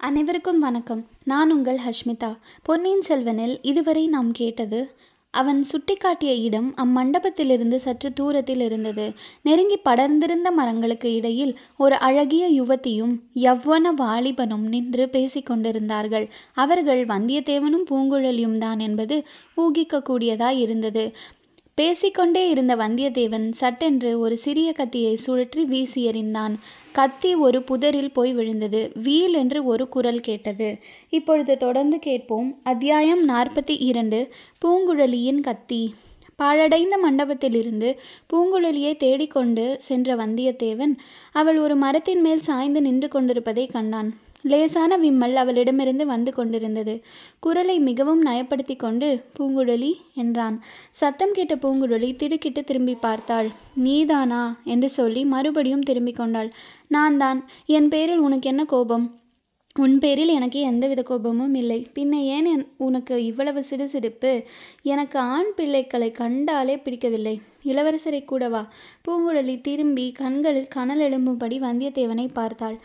அனைவருக்கும் வணக்கம். நான் உங்கள் ஹஷ்மிதா. பொன்னியின் செல்வனில் இதுவரை நாம் கேட்டது அவன் சுட்டிக்காட்டிய இடம் அம்மண்டபத்திலிருந்து சற்று தூரத்தில் இருந்தது. நெருங்கி படர்ந்திருந்த மரங்களுக்கு இடையில் ஒரு அழகிய யுவதியும் யவ்வன வாலிபனும் நின்று பேசிக்கொண்டிருந்தார்கள் அவர்கள் வந்தியத்தேவனும் பூங்குழலியும் தான் என்பது ஊகிக்கக்கூடியதாய் இருந்தது. பேசிக்கொண்டே இருந்த வந்தியத்தேவன் சட்டென்று ஒரு சிறிய கத்தியை சுழற்றி வீசி எறிந்தான். கத்தி ஒரு புதரில் போய் விழுந்தது. வீல் என்று ஒரு குரல் கேட்டது. இப்பொழுது தொடர்ந்து கேட்போம். அத்தியாயம் நாற்பத்தி இரண்டு. பூங்குழலியின் கத்தி. பாழடைந்த மண்டபத்திலிருந்து பூங்குழலியை தேடிக்கொண்டு சென்ற வந்தியத்தேவன் அவள் ஒரு மரத்தின் மேல் சாய்ந்து நின்று கொண்டிருப்பதை கண்டான். லேசான விம்மல் அவளிடமிருந்து வந்து கொண்டிருந்தது. குரலை மிகவும் நயப்படுத்தி கொண்டு பூங்குழலி என்றான். சத்தம் கேட்ட பூங்குழலி திடுக்கிட்டு திரும்பி பார்த்தாள். நீதானா? என்று சொல்லி மறுபடியும் திரும்பிக் கொண்டாள். நான் தான் என் பேரில் உனக்கு என்ன கோபம்? உன் பேரில் எனக்கு எந்தவித கோபமும் இல்லை. பின்ன ஏன் என் உனக்கு இவ்வளவு சிடுசிடுப்பு? எனக்கு ஆண் பிள்ளைகளை கண்டாலே பிடிக்கவில்லை. இளவரசரை கூடவா பூங்குழலி திரும்பி கண்களில் கனல் எழும்பும்படி வந்தியத்தேவனை பார்த்தாள்.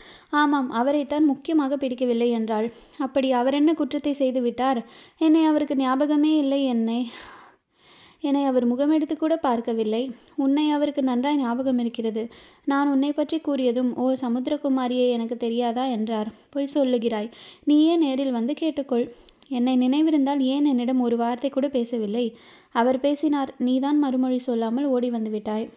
ஆமாம் அவரைத்தான் முக்கியமாக பிடிக்கவில்லை என்றாள். அப்படி அவர் என்ன குற்றத்தை செய்துவிட்டார் என்னை அவருக்கு ஞாபகமே இல்லை என்னை. என்னை அவர் முகமெடுத்து கூட பார்க்கவில்லை. உன்னை அவருக்கு நன்றாய் ஞாபகம் இருக்கிறது. நான் உன்னை பற்றி கூறியதும் ஓ சமுத்திரகுமாரியே எனக்கு தெரியாதா? என்றார். பொய் சொல்லுகிறாய். நீயே நேரில் வந்து கேட்டுக்கொள். என்னை நினைவிருந்தால் ஏன் என்னிடம் ஒரு வார்த்தை கூட பேசவில்லை? அவர் பேசினார். நீதான் மறுமொழி சொல்லாமல் ஓடி வந்துவிட்டாய்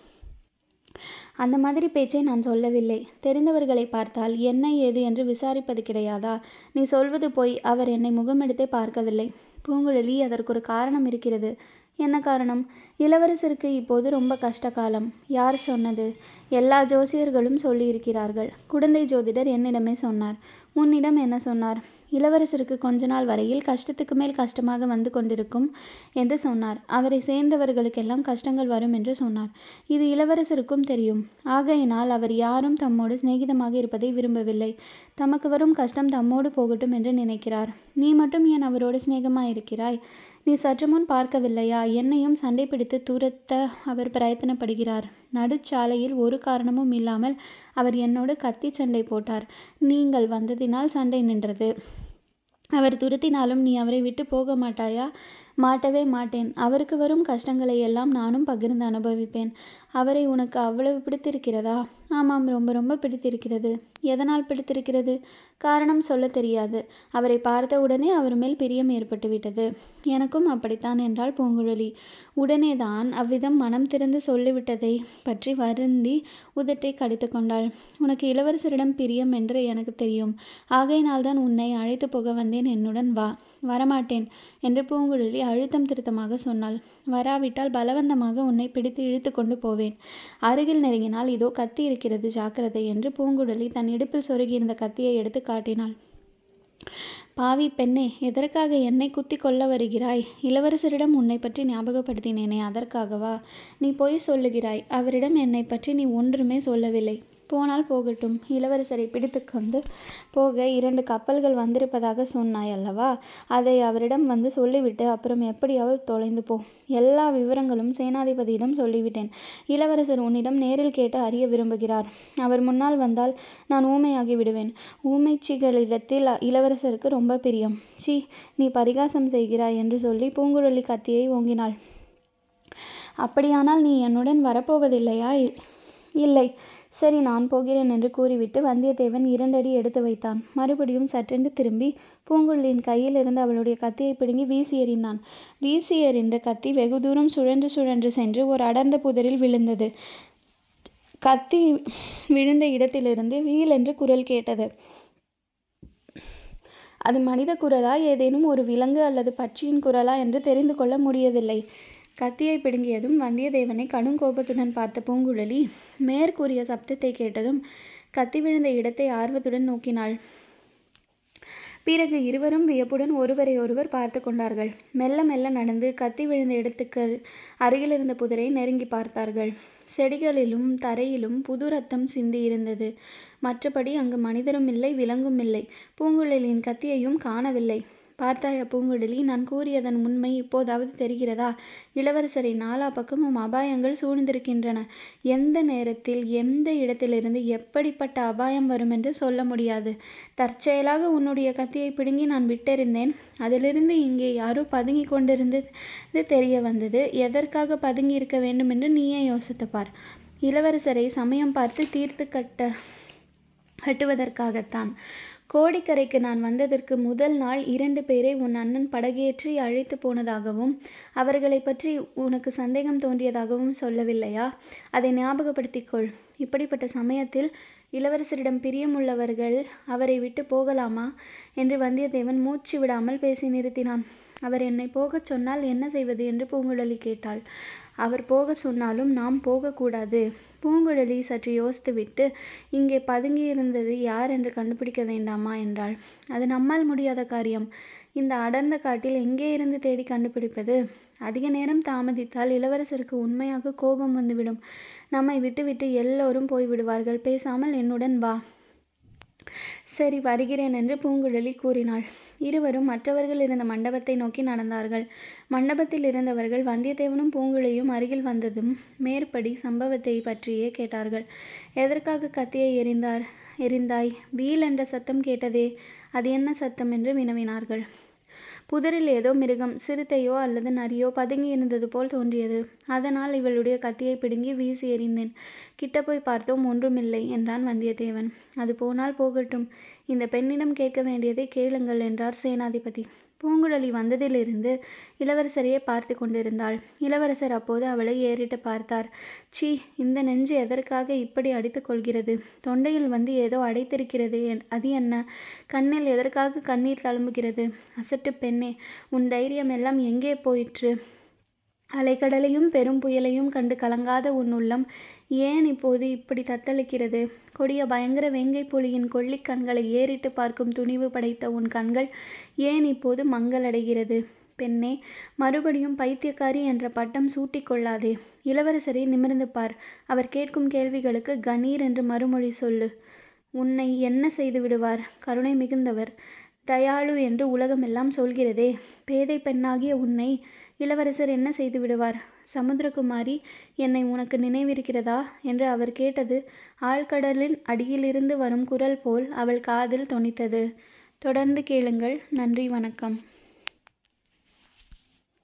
அந்த மாதிரி பேச்சை நான் சொல்லவில்லை. தெரிந்தவர்களை பார்த்தால் என்ன ஏது? என்று விசாரிப்பது கிடையாதா? நீ சொல்வது போய். அவர் என்னை முகமெடுத்தே பார்க்கவில்லை. பூங்குழலி அதற்கு ஒரு காரணம் இருக்கிறது. என்ன காரணம்? இளவரசருக்கு இப்போது ரொம்ப கஷ்ட காலம் யார் சொன்னது? எல்லா ஜோசியர்களும் சொல்லியிருக்கிறார்கள். குடந்தை ஜோதிடர் என்னிடமே சொன்னார். உன்னிடம் என்ன சொன்னார்? இளவரசருக்கு கொஞ்ச நாள் வரையில் கஷ்டத்துக்கு மேல் கஷ்டமாக வந்து கொண்டிருக்கும் என்று சொன்னார். அவரை சேர்ந்தவர்களுக்கெல்லாம் கஷ்டங்கள் வரும் என்று சொன்னார். இது இளவரசருக்கும் தெரியும். ஆகையினால் அவர் யாரும் தம்மோடு சிநேகிதமாக இருப்பதை விரும்பவில்லை. தமக்கு வரும் கஷ்டம் தம்மோடு போகட்டும் என்று நினைக்கிறார். நீ மட்டும் ஏன் அவரோடு சிநேகமாயிருக்கிறாய்? இருக்கிறாய் நீ சற்று முன் பார்க்கவில்லையா? என்னையும் சண்டை பிடித்து துரத்த அவர் பிரயத்தனப்படுகிறார். நடுச்சாலையில் ஒரு காரணமும் இல்லாமல் அவர் என்னோடு கத்தி சண்டை போட்டார். நீங்கள் வந்ததினால் சண்டை நின்றது. அவர் துரத்தினாலும் நீ அவரை விட்டு போக மாட்டாயா? மாட்டவே மாட்டேன். அவருக்கு வரும் கஷ்டங்களை எல்லாம் நானும் பகிர்ந்து அனுபவிப்பேன். அவரை உனக்கு அவ்வளவு பிடித்திருக்கிறதா? ஆமாம் ரொம்ப ரொம்ப பிடித்திருக்கிறது. எதனால் பிடித்திருக்கிறது? காரணம் சொல்ல தெரியாது. அவரை பார்த்த உடனே அவர் மேல் பிரியம் ஏற்பட்டுவிட்டது எனக்கும் அப்படித்தான் என்றாள் பூங்குழலி. உடனே தான் அவ்விதம் மனம் திறந்து சொல்லிவிட்டதை பற்றி வருந்தி உதட்டை கடித்து கொண்டாள். உனக்கு இளவரசரிடம் பிரியம் என்று எனக்கு தெரியும். ஆகையினால் தான் உன்னை அழைத்து போக வந்தேன். என்னுடன் வா. வரமாட்டேன் என்று பூங்குழலி அழுத்தம் திருத்தமாக சொன்னாள். வராவிட்டால் பலவந்தமாக உன்னை பிடித்து இழுத்து கொண்டு போவேன். அருகில் நெருங்கினால் இதோ கத்தி இருக்கிறது ஜாக்கிரதை என்று பூங்குழலி தன் இடுப்பில் சொருகியிருந்த கத்தியை எடுத்து காட்டினாள். பாவி பெண்ணே எதற்காக என்னை குத்தி கொள்ள வருகிறாய்? இளவரசரிடம் உன்னை பற்றி ஞாபகப்படுத்தினேனே அதற்காகவா? நீ பொய் சொல்லுகிறாய். அவரிடம் என்னை பற்றி நீ ஒன்றுமே சொல்லவில்லை. போனால் போகட்டும். இளவரசரை பிடித்து கொண்டு போக இரண்டு கப்பல்கள் வந்திருப்பதாக சொன்னாய் அல்லவா? அதை அவரிடம் வந்து சொல்லிவிட்டு அப்புறம் எப்படியாவது தொலைந்து போ. எல்லா விவரங்களும் சேனாதிபதியிடம் சொல்லிவிட்டேன். இளவரசர் உன்னிடம் நேரில் கேட்டு அறிய விரும்புகிறார். அவர் முன்னால் வந்தால் நான் ஊமையாகி விடுவேன். ஊமைச்சிகளிடத்தில் இளவரசருக்கு ரொம்ப பிரியம். சி நீ பரிகாசம் செய்கிறாய் என்று சொல்லி பூங்குழலி கத்தியை ஓங்கினாள். அப்படியானால் நீ என்னுடன் வரப்போவதில்லையா? இல்லை. சரி நான் போகிறேன் என்று கூறிவிட்டு வந்தியத்தேவன் இரண்டடி எடுத்து வைத்தான். மறுபடியும் சற்றென்று திரும்பி பூங்குழலியின் கையில் இருந்து அவளுடைய கத்தியை பிடுங்கி வீசி எறிந்தான். வீசி எறிந்த கத்தி வெகு தூரம் சுழன்று சுழன்று சென்று ஒரு அடர்ந்த புதரில் விழுந்தது. கத்தி விழுந்த இடத்திலிருந்து வீல் என்று குரல் கேட்டது. அது மனித குரலா ஏதேனும் ஒரு விலங்கு அல்லது பட்சியின் குரலா என்று தெரிந்து கொள்ள முடியவில்லை. கத்தியை பிடுங்கியதும் வந்தியத்தேவனை கடும் கோபத்துடன் பார்த்த பூங்குழலி மேற்கூறிய சப்தத்தை கேட்டதும் கத்தி விழுந்த இடத்தை ஆர்வத்துடன் நோக்கினாள். பிறகு இருவரும் வியப்புடன் ஒருவரை ஒருவர் பார்த்து கொண்டார்கள். மெல்ல மெல்ல நடந்து கத்தி விழுந்த இடத்துக்கு அருகிலிருந்த புதரை நெருங்கி பார்த்தார்கள். செடிகளிலும் தரையிலும் புது ரத்தம் சிந்தி இருந்தது. மற்றபடி அங்கு மனிதரும் இல்லை விலங்கும் இல்லை. பூங்குழலியின் கத்தியையும் காணவில்லை. பார்த்தாயா பூங்குழலி? நான் கூறியதன் உண்மை இப்போதாவது தெரிகிறதா? இளவரசரை நாலா பக்கமும் அபாயங்கள் சூழ்ந்திருக்கின்றன. எந்த நேரத்தில் எந்த இடத்திலிருந்து எப்படிப்பட்ட அபாயம் வரும் என்று சொல்ல முடியாது. தற்செயலாக உன்னுடைய கத்தியை பிடுங்கி நான் விட்டெறிந்தேன். அதிலிருந்து இங்கே யாரோ பதுங்கி கொண்டிருந்தது தெரிய வந்தது. எதற்காக பதுங்கி இருக்க வேண்டும் என்று நீயே யோசித்து பார். இளவரசரை சமயம் பார்த்து தீர்த்து கட்ட கட்டுவதற்காகத்தான். கோடிக்கரைக்கு நான் வந்ததற்கு முதல் நாள் இரண்டு பேரை உன் அண்ணன் படகேற்றி அழைத்து போனதாகவும் அவர்களை பற்றி உனக்கு சந்தேகம் தோன்றியதாகவும் சொல்லவில்லையா? அதை ஞாபகப்படுத்திக்கொள். இப்படிப்பட்ட சமயத்தில் இளவரசரிடம் பிரியமுள்ளவர்கள் அவரை விட்டு போகலாமா? என்று வந்தியத்தேவன் மூச்சு விடாமல் பேசி நிறுத்தினான். அவர் என்னை போகச் சொன்னால் என்ன செய்வது? என்று பூங்குழலி கேட்டாள். அவர் போக சொன்னாலும் நாம் போகக்கூடாது. பூங்குழலி சற்று யோசித்துவிட்டு இங்கே பதுங்கியிருந்தது யார் என்று கண்டுபிடிக்க வேண்டாமா? என்றாள். அது நம்மால் முடியாத காரியம். இந்த அடர்ந்த காட்டில் எங்கே இருந்து தேடி கண்டுபிடிப்பது? அதிக நேரம் தாமதித்தால் இளவரசருக்கு உண்மையாக கோபம் வந்துவிடும். நம்மை விட்டுவிட்டு எல்லோரும் போய்விடுவார்கள். பேசாமல் என்னுடன் வா. சரி வருகிறேன் என்று பூங்குழலி கூறினாள். இருவரும் மற்றவர்கள் இருந்த மண்டபத்தை நோக்கி நடந்தார்கள். மண்டபத்தில் இருந்தவர்கள் வந்தியத்தேவனும் பூங்குழியும் அருகில் வந்ததும் மேற்படி சம்பவத்தை பற்றியே கேட்டார்கள். எதற்காக கத்தியை எறிந்தார்? எறிந்தாய்? வீல் என்ற சத்தம் கேட்டதே அது என்ன சத்தம்? என்று வினவினார்கள். புதரில் ஏதோ மிருகம் சிறுத்தையோ அல்லது நரியோ பதுங்கி இருந்தது போல் தோன்றியது. அதனால் இவளுடைய கத்தியை பிடுங்கி வீசி எறிந்தேன். கிட்ட போய் பார்த்தோம் ஒன்றுமில்லை என்றான் வந்தியத்தேவன். அது போனால் போகட்டும். இந்த பெண்ணிடம் கேட்க வேண்டியதை கேளுங்கள் என்றார் சேனாதிபதி. பூங்குழலி வந்ததிலிருந்து இளவரசரையே பார்த்து கொண்டிருந்தாள். இளவரசர் அப்போது அவளை ஏறிட்டு பார்த்தார். சீ இந்த நெஞ்சு எதற்காக இப்படி அடித்து கொள்கிறது? தொண்டையில் வந்து ஏதோ அடைத்திருக்கிறது அது என்ன? கண்ணில் எதற்காக கண்ணீர் தழும்புகிறது? அசட்டு பெண்ணே உன் தைரியம் எல்லாம் எங்கே போயிற்று? அலைக்கடலையும் பெரும் புயலையும் கண்டு கலங்காத உன் உள்ளம் ஏன் இப்போது இப்படி தத்தளிக்கிறது? கொடிய பயங்கர வேங்கை புலியின் கொள்ளிக் கண்களை ஏறிட்டு பார்க்கும் துணிவு படைத்த உன் கண்கள் ஏன் இப்போது மங்களடைகிறது? பெண்ணே மறுபடியும் பைத்தியக்காரி என்ற பட்டம் சூட்டிக்கொள்ளாதே இளவரசரை நிமிர்ந்து பார். அவர் கேட்கும் கேள்விகளுக்கு கணீர் என்று மறுமொழி சொல்லு. உன்னை என்ன செய்து விடுவார்? கருணை மிகுந்தவர். தயாளு என்று உலகமெல்லாம் சொல்கிறதே. பேதை பெண்ணாகிய உன்னை இளவரசர் என்ன செய்து விடுவார்? சமுத்திரகுமாரி என்னை உனக்கு நினைவிருக்கிறதா? என்று அவர் கேட்டது ஆழ்கடலின் அடியிலிருந்து வரும் குரல் போல் அவள் காதில் தொனித்தது. தொடர்ந்து கேளுங்கள். நன்றி வணக்கம்.